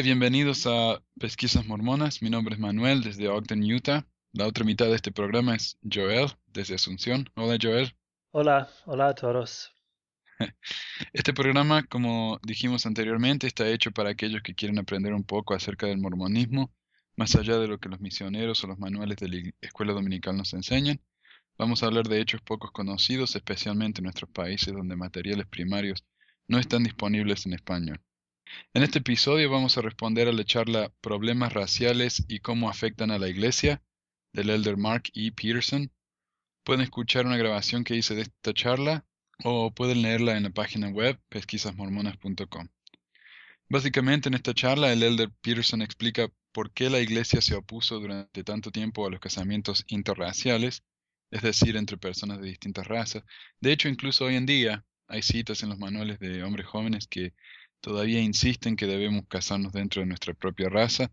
Bienvenidos a Pesquisas Mormonas. Mi nombre es Manuel desde Ogden, Utah. La otra mitad de este programa es Joel desde Asunción. Hola Joel. Hola, hola a todos. Este programa, como dijimos anteriormente, está hecho para aquellos que quieren aprender un poco acerca del mormonismo, más allá de lo que los misioneros o los manuales de la escuela dominical nos enseñan. Vamos a hablar de hechos pocos conocidos, especialmente en nuestros países donde materiales primarios no están disponibles en español. En este episodio vamos a responder a la charla Problemas raciales y cómo afectan a la iglesia del elder Mark E. Peterson. Pueden escuchar una grabación que hice de esta charla o pueden leerla en la página web pesquisasmormonas.com. Básicamente en esta charla el elder Peterson explica por qué la iglesia se opuso durante tanto tiempo a los casamientos interraciales, es decir, entre personas de distintas razas. De hecho, incluso hoy en día hay citas en los manuales de hombres jóvenes que todavía insisten que debemos casarnos dentro de nuestra propia raza,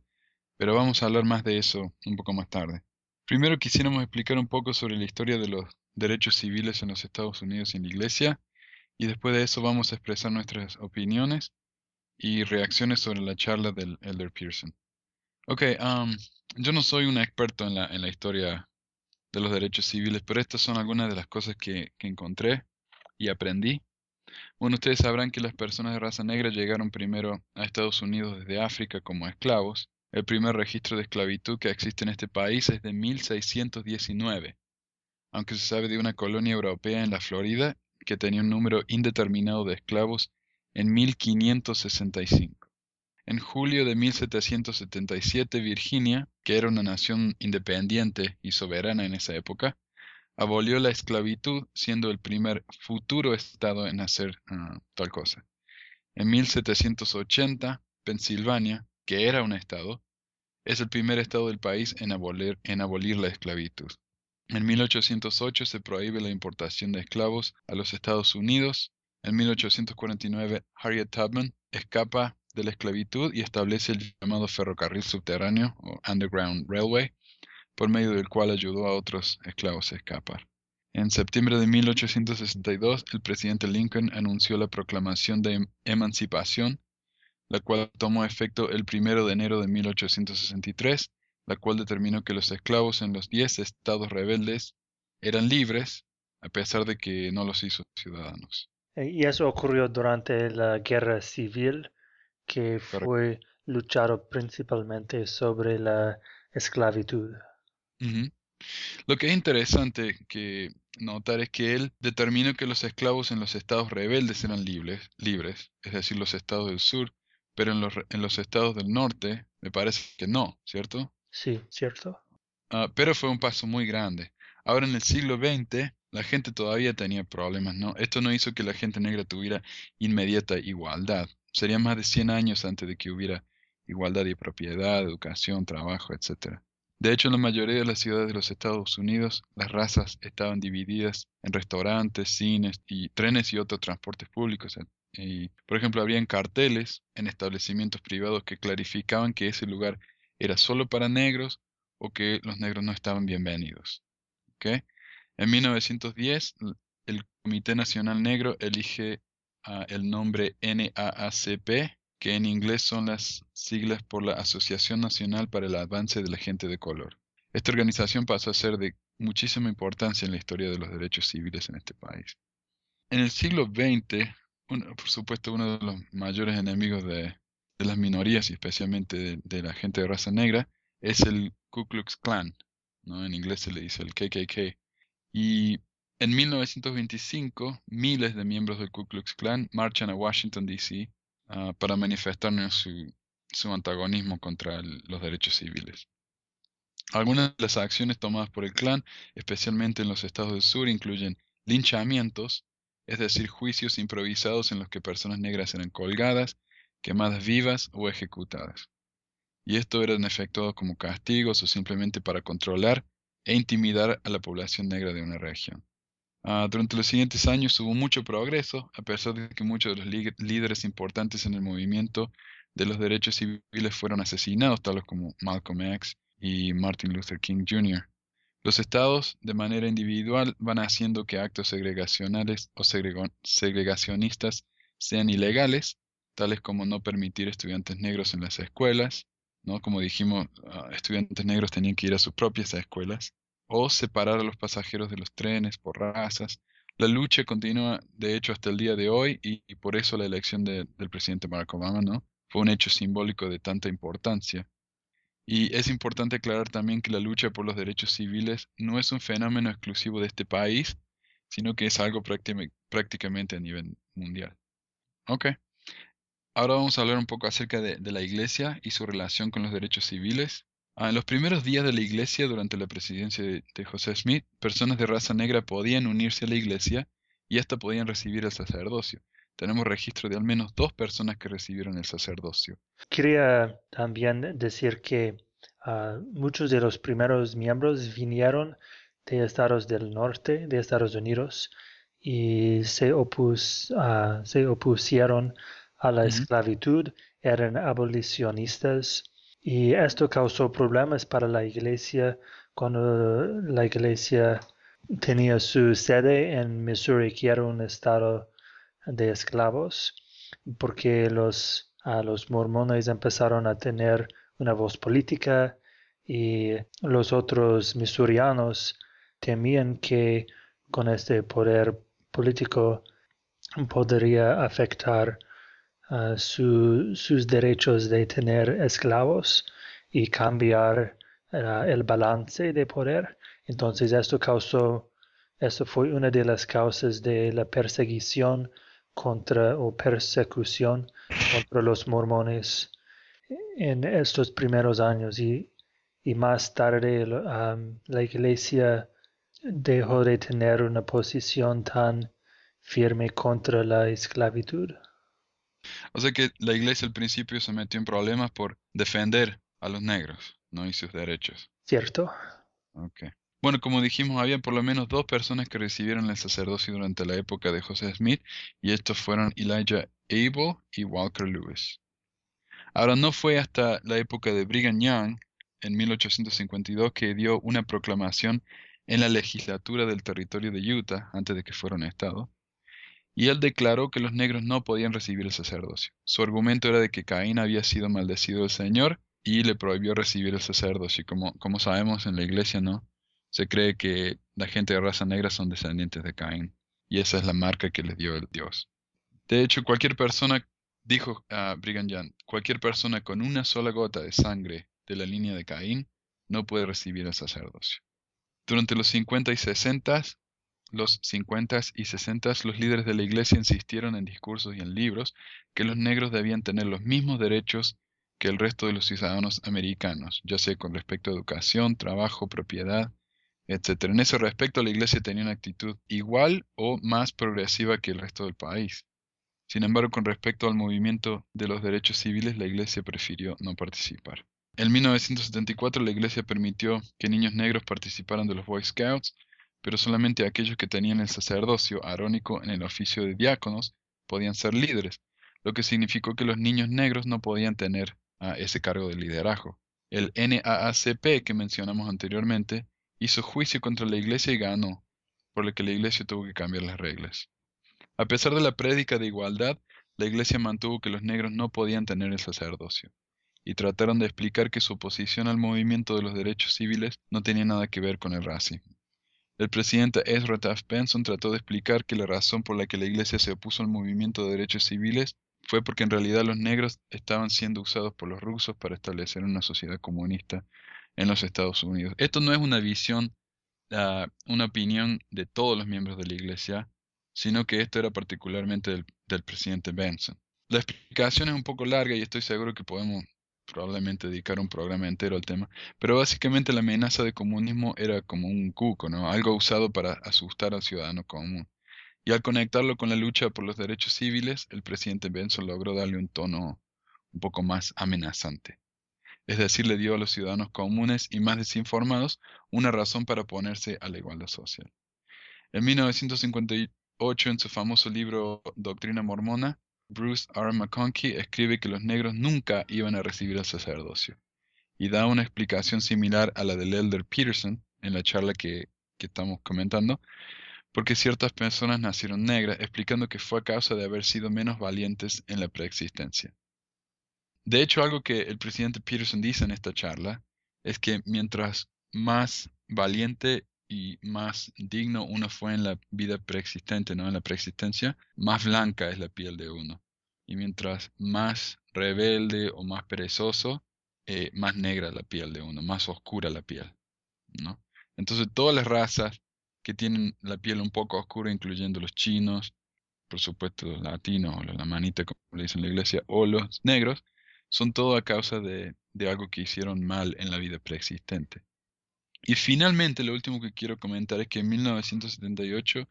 pero vamos a hablar más de eso un poco más tarde. Primero quisiéramos explicar un poco sobre la historia de los derechos civiles en los Estados Unidos y en la Iglesia, y después de eso vamos a expresar nuestras opiniones y reacciones sobre la charla del Elder Pearson. Ok, um, yo no soy un experto en la, historia de los derechos civiles, pero estas son algunas de las cosas que encontré y aprendí. Bueno, ustedes sabrán que las personas de raza negra llegaron primero a Estados Unidos desde África como esclavos. El primer registro de esclavitud que existe en este país es de 1619, aunque se sabe de una colonia europea en la Florida que tenía un número indeterminado de esclavos en 1565. En julio de 1777, Virginia, que era una nación independiente y soberana en esa época, abolió la esclavitud, siendo el primer futuro estado en hacer ah, tal cosa. En 1780, Pensilvania, que era un estado, es el primer estado del país en abolir, en abolir la esclavitud. En 1808 se prohíbe la importación de esclavos a los Estados Unidos. En 1849, Harriet Tubman escapa de la esclavitud y establece el llamado ferrocarril subterráneo o Underground Railway, por medio del cual ayudó a otros esclavos a escapar. En septiembre de 1862, el presidente Lincoln anunció la proclamación de emancipación, la cual tomó efecto el 1 de enero de 1863, la cual determinó que los esclavos en los 10 estados rebeldes eran libres, a pesar de que no los hizo ciudadanos. Y eso ocurrió durante la guerra civil, que fue luchado principalmente sobre la esclavitud. Lo que es interesante que notar es que él determinó que los esclavos en los estados rebeldes eran libres, libres, es decir, los estados del sur, pero en los, en los estados del norte me parece que no, ¿cierto? Sí, cierto. Ah, pero fue un paso muy grande. Ahora en el siglo XX la gente todavía tenía problemas, ¿no? Esto no hizo que la gente negra tuviera inmediata igualdad. Sería más de 100 años antes de que hubiera igualdad de propiedad, educación, trabajo, etcétera. De hecho, en la mayoría de las ciudades de los Estados Unidos, las razas estaban divididas en restaurantes, cines y trenes y otros transportes públicos. Y, por ejemplo, habrían carteles en establecimientos privados que clarificaban que ese lugar era solo para negros o que los negros no estaban bienvenidos. En 1910, el Comité Nacional Negro elige el nombre NAACP que en inglés son las siglas por la Asociación Nacional para el Avance de la Gente de Color. Esta organización pasó a ser de muchísima importancia en la historia de los derechos civiles en este país. En el siglo XX, por supuesto, uno de los mayores enemigos de, las minorías y especialmente de, la gente de raza negra es el Ku Klux Klan. ¿no? En inglés se le dice el KKK. Y en 1925, miles de miembros del Ku Klux Klan marchan a Washington, D.C. Ah, para manifestarnos su, su antagonismo contra los derechos civiles. Algunas de las acciones tomadas por el clan, especialmente en los estados del sur, incluyen linchamientos, es decir, juicios improvisados en los que personas negras eran colgadas, quemadas vivas o ejecutadas. Y esto eran efectuados como castigos o simplemente para controlar e intimidar a la población negra de una región. Ah, durante los siguientes años hubo mucho progreso, a pesar de que muchos de los líderes importantes en el movimiento de los derechos civiles fueron asesinados, tales como Malcolm X y Martin Luther King Jr. Los estados, de manera individual, van haciendo que actos segregacionales o segregacionistas sean ilegales, tales como no permitir estudiantes negros en las escuelas, ¿no? Como dijimos, ah, estudiantes negros tenían que ir a sus propias escuelas, o separar a los pasajeros de los trenes por razas. La lucha continúa, de hecho, hasta el día de hoy, y, por eso la elección de- del presidente Barack Obama, ¿no? Fue un hecho simbólico de tanta importancia. Y es importante aclarar también que la lucha por los derechos civiles no es un fenómeno exclusivo de este país, sino que es algo prácticamente a nivel mundial. Ok, ahora vamos a hablar un poco acerca de la iglesia y su relación con los derechos civiles. Ah, en los primeros días de la iglesia, durante la presidencia de, José Smith, personas de raza negra podían unirse a la iglesia y hasta podían recibir el sacerdocio. Tenemos registro de al menos dos personas que recibieron el sacerdocio. Quería también decir que ah, muchos de los primeros miembros vinieron de estados del norte, de Estados Unidos, y se, opus- ah, se opusieron a la esclavitud, eran abolicionistas, y esto causó problemas para la iglesia cuando la iglesia tenía su sede en Missouri, que era un estado de esclavos, porque los, los mormones empezaron a tener una voz política y los otros missourianos temían que con este poder político podría afectar su, sus derechos de tener esclavos y cambiar uh, el balance de poder. Entonces esto causó, esto fue una de las causas de la perseguición contra o persecución contra los mormones en estos primeros años y, y más tarde la iglesia dejó de tener una posición tan firme contra la esclavitud. O sea que la iglesia al principio se metió en problemas por defender a los negros, ¿no? Y sus derechos. ¿Cierto? Ok. Bueno, como dijimos, había por lo menos dos personas que recibieron el sacerdocio durante la época de José Smith, y estos fueron Elijah Abel y Walker Lewis. Ahora, no fue hasta la época de Brigham Young, en 1852, que dio una proclamación en la legislatura del territorio de Utah, antes de que fuera un estado, y él declaró que los negros no podían recibir el sacerdocio. Su argumento era de que Caín había sido maldecido del Señor y le prohibió recibir el sacerdocio. Como, como sabemos en la iglesia, ¿no? Se cree que la gente de raza negra son descendientes de Caín, y esa es la marca que les dio el Dios. De hecho, cualquier persona, dijo a Brigham Young, cualquier persona con una sola gota de sangre de la línea de Caín no puede recibir el sacerdocio. Durante los 50 y 60, los 50 y 60, los líderes de la iglesia insistieron en discursos y en libros que los negros debían tener los mismos derechos que el resto de los ciudadanos americanos, ya sea con respecto a educación, trabajo, propiedad, etc. En ese respecto, la iglesia tenía una actitud igual o más progresiva que el resto del país. Sin embargo, con respecto al movimiento de los derechos civiles, la iglesia prefirió no participar. En 1974, la iglesia permitió que niños negros participaran de los Boy Scouts, pero solamente aquellos que tenían el sacerdocio arónico en el oficio de diáconos podían ser líderes, lo que significó que los niños negros no podían tener uh, ese cargo de liderazgo. El NAACP que mencionamos anteriormente hizo juicio contra la iglesia y ganó, por lo que la iglesia tuvo que cambiar las reglas. A pesar de la prédica de igualdad, la iglesia mantuvo que los negros no podían tener el sacerdocio, y trataron de explicar que su oposición al movimiento de los derechos civiles no tenía nada que ver con el racismo. El presidente Ezra Taft Benson trató de explicar que la razón por la que la iglesia se opuso al movimiento de derechos civiles fue porque en realidad los negros estaban siendo usados por los rusos para establecer una sociedad comunista en los Estados Unidos. Esto no es una visión, una opinión de todos los miembros de la iglesia, sino que esto era particularmente del, presidente Benson. La explicación es un poco larga y estoy seguro que podemos probablemente dedicar un programa entero al tema, pero básicamente la amenaza de comunismo era como un cuco, ¿no? Algo usado para asustar al ciudadano común. Y al conectarlo con la lucha por los derechos civiles, el presidente Benson logró darle un tono un poco más amenazante. Es decir, le dio a los ciudadanos comunes y más desinformados una razón para oponerse a la igualdad social. En 1958, en su famoso libro Doctrina Mormona, Bruce R. McConkie escribe que los negros nunca iban a recibir el sacerdocio y da una explicación similar a la del Elder Peterson en la charla que, que estamos comentando, porque ciertas personas nacieron negras, explicando que fue a causa de haber sido menos valientes en la preexistencia. De hecho, algo que el presidente Peterson dice en esta charla es que mientras más valiente y más digno uno fue en la vida preexistente, ¿no? En la preexistencia, más blanca es la piel de uno. Y mientras más rebelde o más perezoso, eh, más negra la piel de uno, más oscura la piel, ¿no? Entonces todas las razas que tienen la piel un poco oscura, incluyendo los chinos, por supuesto los latinos o la manita, como le dicen en la iglesia, o los negros, son todo a causa de, de algo que hicieron mal en la vida preexistente. Y finalmente, lo último que quiero comentar es que en 1978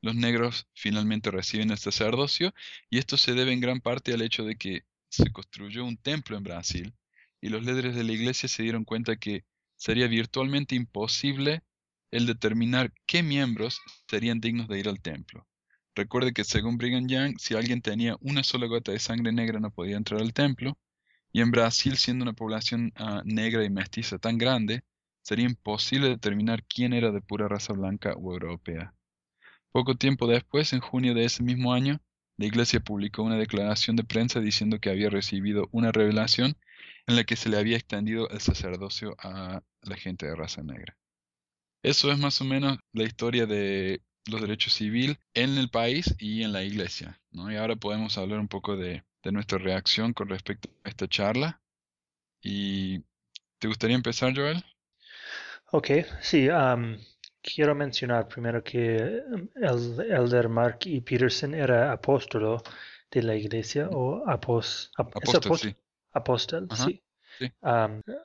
los negros finalmente reciben el sacerdocio y esto se debe en gran parte al hecho de que se construyó un templo en Brasil y los líderes de la iglesia se dieron cuenta que sería virtualmente imposible el determinar qué miembros serían dignos de ir al templo. Recuerde que según Brigham Young, si alguien tenía una sola gota de sangre negra no podía entrar al templo, y en Brasil, siendo una población ah, negra y mestiza tan grande, sería imposible determinar quién era de pura raza blanca o europea. Poco tiempo después, en junio de ese mismo año, la Iglesia publicó una declaración de prensa diciendo que había recibido una revelación en la que se le había extendido el sacerdocio a la gente de raza negra. Eso es más o menos la historia de los derechos civiles en el país y en la iglesia. ¿no? Y ahora podemos hablar un poco de, nuestra reacción con respecto a esta charla. ¿Y te gustaría empezar, Joel? Ok, sí. quiero mencionar primero que el Elder Mark E. Peterson era apóstolo de la iglesia o apos, apóstol, sí. apóstol, sí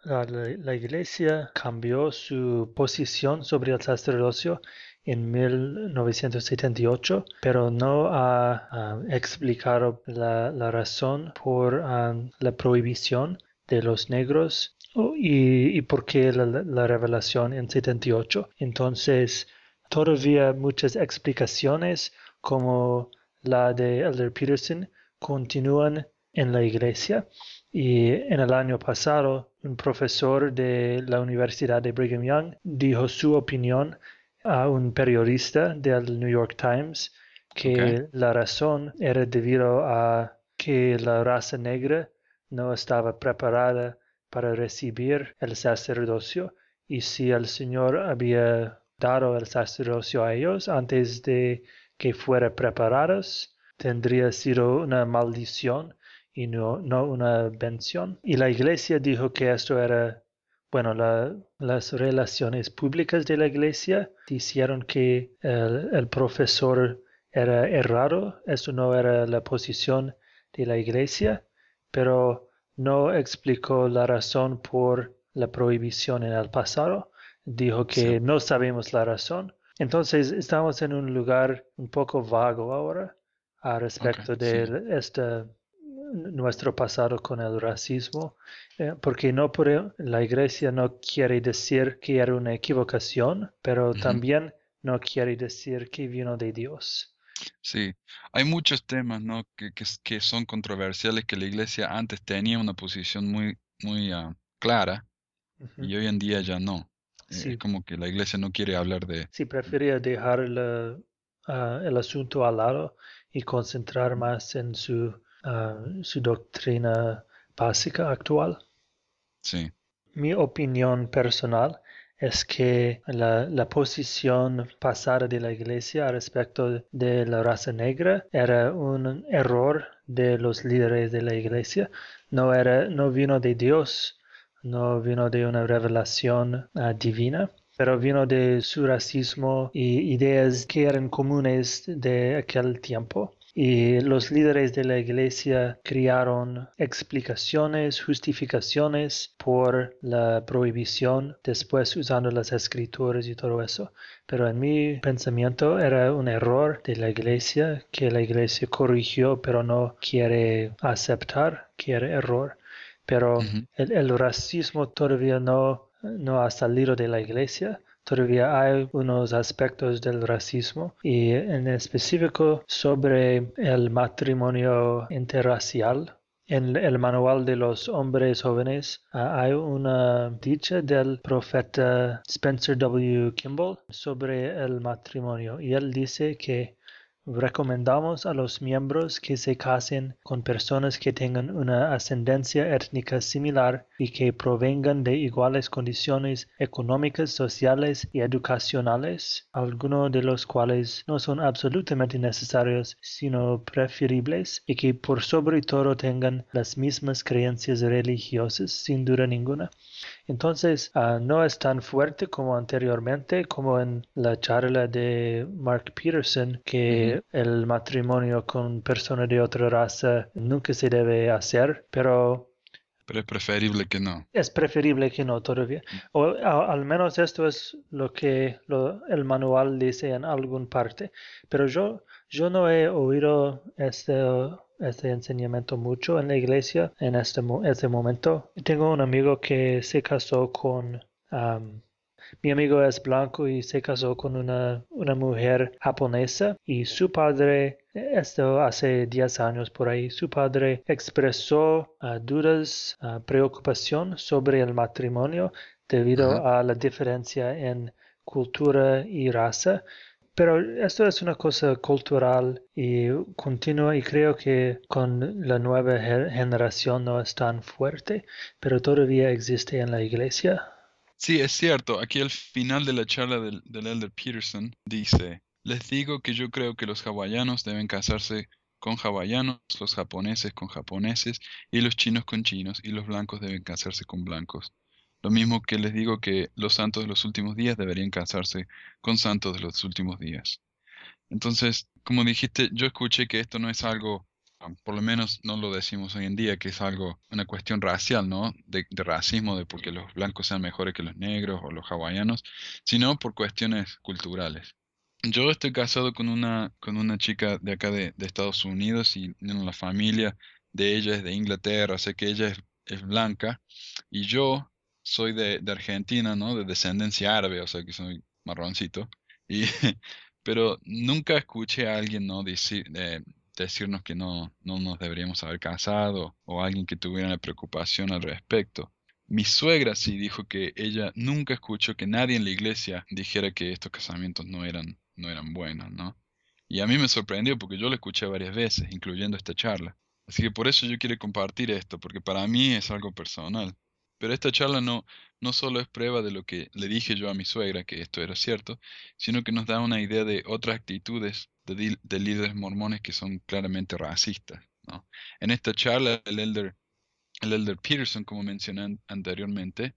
la, iglesia cambió su posición sobre el sacerdocio en 1978, pero no ha explicado la, razón por la prohibición de los negros y, por qué la, revelación en 78. Entonces, todavía muchas explicaciones como la de Elder Peterson continúan en la iglesia. Y en el año pasado, un profesor de la Universidad de Brigham Young dijo su opinión a un periodista del New York Times que la razón era debido a que la raza negra no estaba preparada para recibir el sacerdocio y si el Señor había dado el sacerdocio a ellos antes de que fueran preparados, tendría sido una maldición y no, una bendición. Y la iglesia dijo que esto era, bueno, las relaciones públicas de la iglesia dijeron que el, profesor era errado, eso no era la posición de la iglesia, pero no explicó la razón por la prohibición en el pasado. Dijo que no sabemos la razón. Entonces estamos en un lugar un poco vago ahora a respecto de esta nuestro pasado con el racismo, eh, porque no por, la iglesia no quiere decir que era una equivocación, pero también no quiere decir que vino de Dios. Sí, hay muchos temas ¿no? que, que, son controversiales que la iglesia antes tenía una posición muy, muy ah, clara y hoy en día ya no. Eh, es como que la iglesia no quiere hablar de... Sí, prefería dejar ah, el asunto al lado y concentrar más en su su doctrina básica actual. Sí. Mi opinión personal es que la, posición pasada de la iglesia respecto de la raza negra era un error de los líderes de la iglesia. No, era, no vino de Dios, no vino de una revelación ah, divina, pero vino de su racismo y ideas que eran comunes de aquel tiempo y los líderes de la iglesia crearon explicaciones, justificaciones por la prohibición, después usando las escrituras y todo eso. Pero en mi pensamiento era un error de la iglesia que la iglesia corrigió, pero no quiere aceptar que era error. Pero el, el racismo todavía no, no ha salido de la iglesia todavía hay unos aspectos del racismo y en específico sobre el matrimonio interracial. En el manual de los hombres jóvenes ah, hay una dicha del profeta Spencer W. Kimball sobre el matrimonio y él dice que Recomendamos a los miembros que se casen con personas que tengan una ascendencia étnica similar y que provengan de iguales condiciones económicas, sociales y educacionales, algunos de los cuales no son absolutamente necesarios, sino preferibles, y que por sobre todo tengan las mismas creencias religiosas, sin duda ninguna. Entonces, ah, no es tan fuerte como anteriormente, como en la charla de Mark Peterson, que el matrimonio con personas de otra raza nunca se debe hacer, pero pero es preferible que no. Es preferible que no todavía. O al menos esto es lo que el manual dice en alguna parte. Pero yo, yo no he oído este este enseñamiento mucho en la iglesia en este, este momento. Tengo un amigo que se casó con... mi amigo es blanco y se casó con una, una mujer japonesa y su padre, esto hace 10 años por ahí, su padre expresó ah, dudas, uh, preocupación sobre el matrimonio debido a la diferencia en cultura y raza pero esto es una cosa cultural y continua y creo que con la nueva generación no es tan fuerte, pero todavía existe en la iglesia. Sí, es cierto. Aquí al final de la charla del, del Elder Peterson dice, les digo que yo creo que los hawaianos deben casarse con hawaianos, los japoneses con japoneses y los chinos con chinos y los blancos deben casarse con blancos. Lo mismo que les digo que los santos de los últimos días deberían casarse con santos de los últimos días. Entonces, como dijiste, yo escuché que esto no es algo, ah, por lo menos no lo decimos hoy en día, que es algo, una cuestión racial, ¿no? De, racismo, de porque los blancos sean mejores que los negros o los hawaianos, sino por cuestiones culturales. Yo estoy casado con una, con una chica de acá de, Estados Unidos y la familia de ella es de Inglaterra, sé que ella es, es blanca y yo soy de, Argentina, ¿no? De descendencia árabe, o sea que soy marroncito. Y, pero nunca escuché a alguien, ¿no? Decir, decirnos que no, no nos deberíamos haber casado o alguien que tuviera una preocupación al respecto. Mi suegra sí dijo que ella nunca escuchó que nadie en la iglesia dijera que estos casamientos no eran, no eran buenos, ¿no? Y a mí me sorprendió porque yo lo escuché varias veces, incluyendo esta charla. Así que por eso yo quiero compartir esto, porque para mí es algo personal. Pero esta charla no, no solo es prueba de lo que le dije yo a mi suegra, que esto era cierto, sino que nos da una idea de otras actitudes de, líderes mormones que son claramente racistas. En esta charla, el elder, el elder Peterson, como mencioné anteriormente,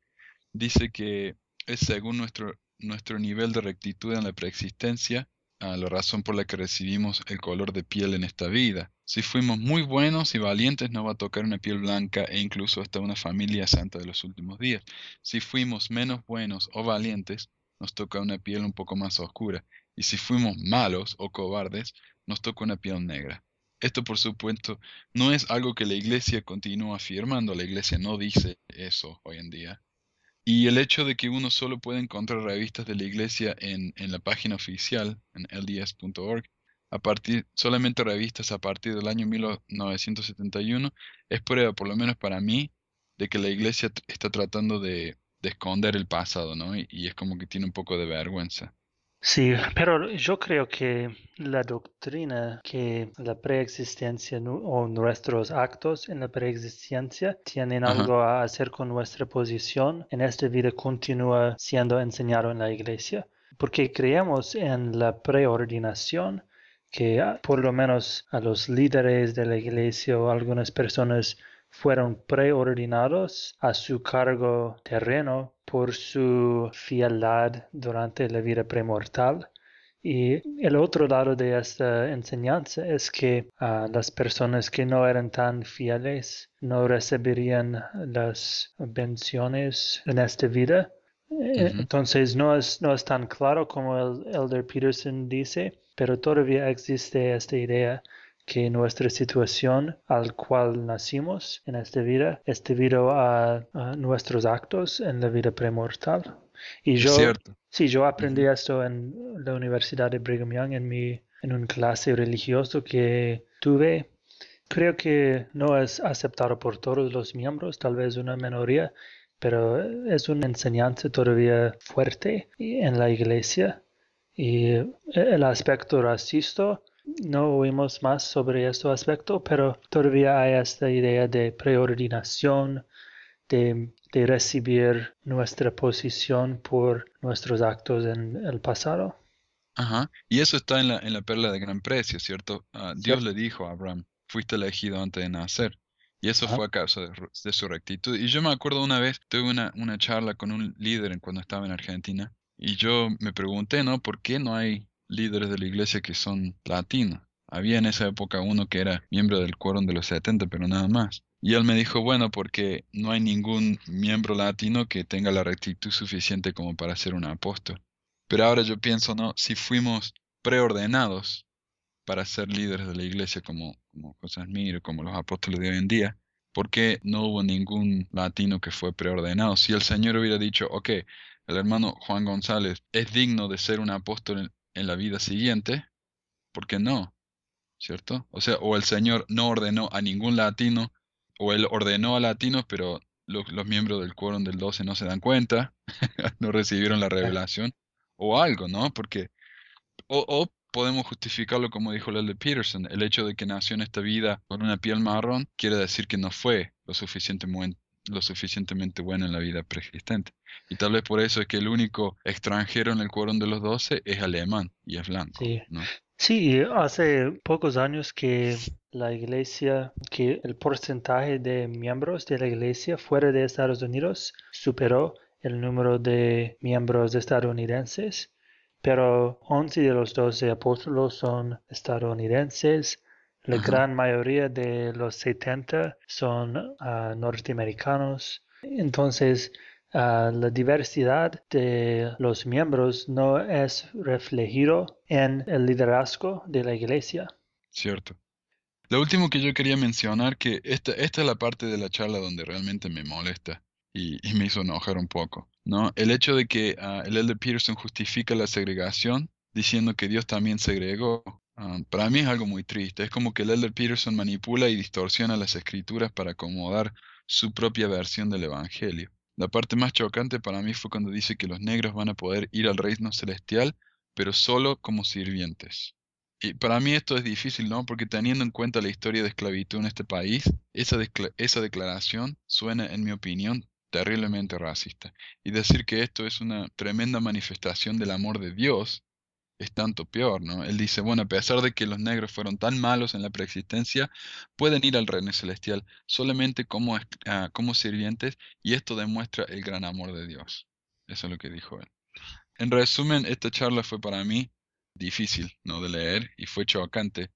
dice que es según nuestro, nuestro nivel de rectitud en la preexistencia, a la razón por la que recibimos el color de piel en esta vida. Si fuimos muy buenos y valientes, nos va a tocar una piel blanca e incluso hasta una familia santa de los últimos días. Si fuimos menos buenos o valientes, nos toca una piel un poco más oscura. Y si fuimos malos o cobardes, nos toca una piel negra. Esto, por supuesto, no es algo que la iglesia continúa afirmando. La iglesia no dice eso hoy en día. Y el hecho de que uno solo puede encontrar revistas de la iglesia en, en la página oficial, en lds.org, a partir, solamente revistas a partir del año 1971, es prueba, por lo menos para mí, de que la iglesia está tratando de, esconder el pasado, ¿no? Y, y, es como que tiene un poco de vergüenza. Sí, pero yo creo que la doctrina que la preexistencia o nuestros actos en la preexistencia tienen algo a hacer con nuestra posición en esta vida continúa siendo enseñado en la iglesia, porque creemos en la preordinación que ah, por lo menos a los líderes de la iglesia o algunas personas fueron preordinados a su cargo terreno por su fieldad durante la vida premortal. Y el otro lado de esta enseñanza es que ah, las personas que no eran tan fieles no recibirían las bendiciones en esta vida. Eh, entonces no es, no es tan claro como el Elder Peterson dice, pero todavía existe esta idea que nuestra situación al cual nacimos en esta vida es debido a, nuestros actos en la vida premortal. Y yo, sí, yo aprendí esto en la Universidad de Brigham Young en mi en un clase religioso que tuve Creo que no es aceptado por todos los miembros, tal vez una minoría, pero es una enseñanza todavía fuerte en la iglesia. Y el aspecto racista, no oímos más sobre este aspecto, pero todavía hay esta idea de preordinación, de, de recibir nuestra posición por nuestros actos en el pasado. Ajá. Y eso está en la, en la perla de gran precio, ¿cierto? Ah, Dios le dijo a Abraham, fuiste elegido antes de nacer. Y eso fue a causa de, su rectitud. Y yo me acuerdo una vez, tuve una, una charla con un líder cuando estaba en Argentina. Y yo me pregunté, ¿no? ¿Por qué no hay líderes de la iglesia que son latinos? Había en esa época uno que era miembro del quórum de los 70, pero nada más. Y él me dijo, bueno, porque no hay ningún miembro latino que tenga la rectitud suficiente como para ser un apóstol. Pero ahora yo pienso, no, si fuimos preordenados para ser líderes de la iglesia como, como José Smith como los apóstoles de hoy en día, ¿por qué no hubo ningún latino que fue preordenado? Si el Señor hubiera dicho, ok, el hermano Juan González es digno de ser un apóstol en, la vida siguiente, ¿por qué no? ¿Cierto? O sea, o el Señor no ordenó a ningún latino, o él ordenó a latinos, pero los, los miembros del quórum del 12 no se dan cuenta, no recibieron la revelación o algo, ¿no? Porque, o, podemos justificarlo como dijo de Peterson, el hecho de que nació en esta vida con una piel marrón quiere decir que no fue lo, suficientemente, lo suficientemente bueno en la vida preexistente. Y tal vez por eso es que el único extranjero en el quórum de los doce es alemán y es blanco. Sí. ¿no? Sí, hace pocos años que la iglesia, que el porcentaje de miembros de la iglesia fuera de Estados Unidos superó el número de miembros estadounidenses, pero 11 de los 12 apóstolos son estadounidenses. La gran mayoría de los 70 son ah, norteamericanos. Entonces, ah, la diversidad de los miembros no es reflejado en el liderazgo de la iglesia. Cierto. Lo último que yo quería mencionar, que esta, esta es la parte de la charla donde realmente me molesta y, me hizo enojar un poco, ¿no? El hecho de que ah, el Elder Peterson justifica la segregación diciendo que Dios también segregó, ah, para mí es algo muy triste. Es como que el Elder Peterson manipula y distorsiona las escrituras para acomodar su propia versión del Evangelio. La parte más chocante para mí fue cuando dice que los negros van a poder ir al reino celestial, pero solo como sirvientes. Y para mí esto es difícil, ¿no? Porque teniendo en cuenta la historia de esclavitud en este país, esa, esa declaración suena, en mi opinión, terriblemente racista. Y decir que esto es una tremenda manifestación del amor de Dios es tanto peor, ¿no? Él dice, bueno, a pesar de que los negros fueron tan malos en la preexistencia, pueden ir al reino celestial solamente como, ah, como sirvientes y esto demuestra el gran amor de Dios. Eso es lo que dijo él. En resumen, esta charla fue para mí difícil, ¿no? De leer y fue chocante.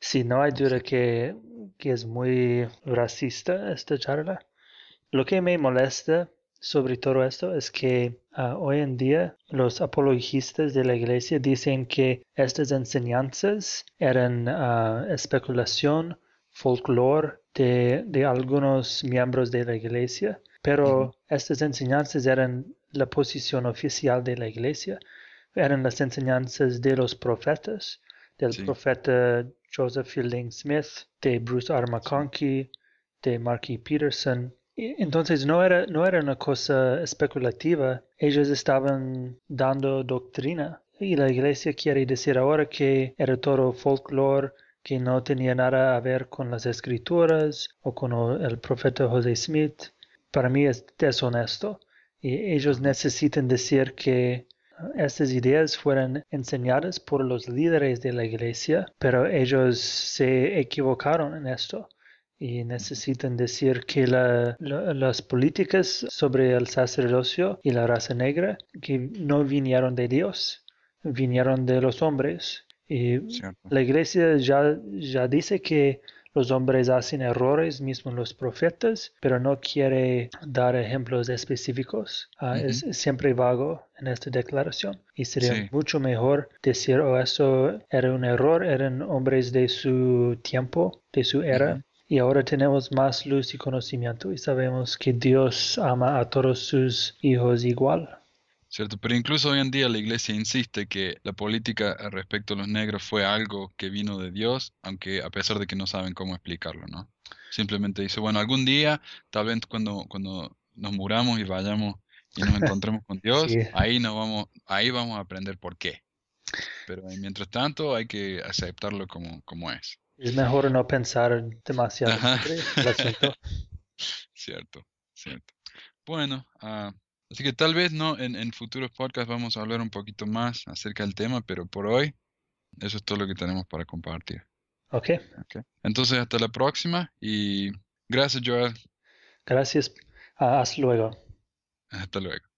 Sí, no hay duda que, que es muy racista esta charla. Lo que me molesta sobre todo esto es que ah, hoy en día los apologistas de la iglesia dicen que estas enseñanzas eran uh, especulación, folclore de, algunos miembros de la iglesia, pero estas enseñanzas eran la posición oficial de la iglesia, eran las enseñanzas de los profetas, del profeta Joseph Fielding Smith, de Bruce R. McConkie, de Marky Peterson, entonces no era, no era una cosa especulativa, ellos estaban dando doctrina. Y la iglesia quiere decir ahora que era todo folklore que no tenía nada a ver con las escrituras o con el profeta José Smith. Para mí es deshonesto. Y ellos necesitan decir que estas ideas fueron enseñadas por los líderes de la iglesia, pero ellos se equivocaron en esto y necesitan decir que las políticas sobre el sacerdocio y la raza negra que no vinieron de Dios, vinieron de los hombres. Y la iglesia ya, ya dice que los hombres hacen errores, mismo los profetas, pero no quiere dar ejemplos específicos. Ah, es siempre vago en esta declaración. Y sería mucho mejor decir, oh, eso era un error, eran hombres de su tiempo, de su era, y ahora tenemos más luz y conocimiento y sabemos que Dios ama a todos sus hijos igual. ¿cierto? Pero incluso hoy en día la iglesia insiste que la política respecto a los negros fue algo que vino de Dios, aunque a pesar de que no saben cómo explicarlo, ¿no? Simplemente dice, bueno, algún día, tal vez cuando, cuando nos muramos y vayamos y nos encontremos con Dios, Sí. ahí nos vamos, ahí vamos a aprender por qué. Pero mientras tanto hay que aceptarlo como, como es. Es mejor no pensar demasiado el asunto. Cierto, cierto. Bueno, ah, así que tal vez no en, en futuros podcasts vamos a hablar un poquito más acerca del tema, pero por hoy eso es todo lo que tenemos para compartir. Ok, ¿ok? Entonces hasta la próxima y gracias Joel. gracias. Ah, hasta luego. Hasta luego.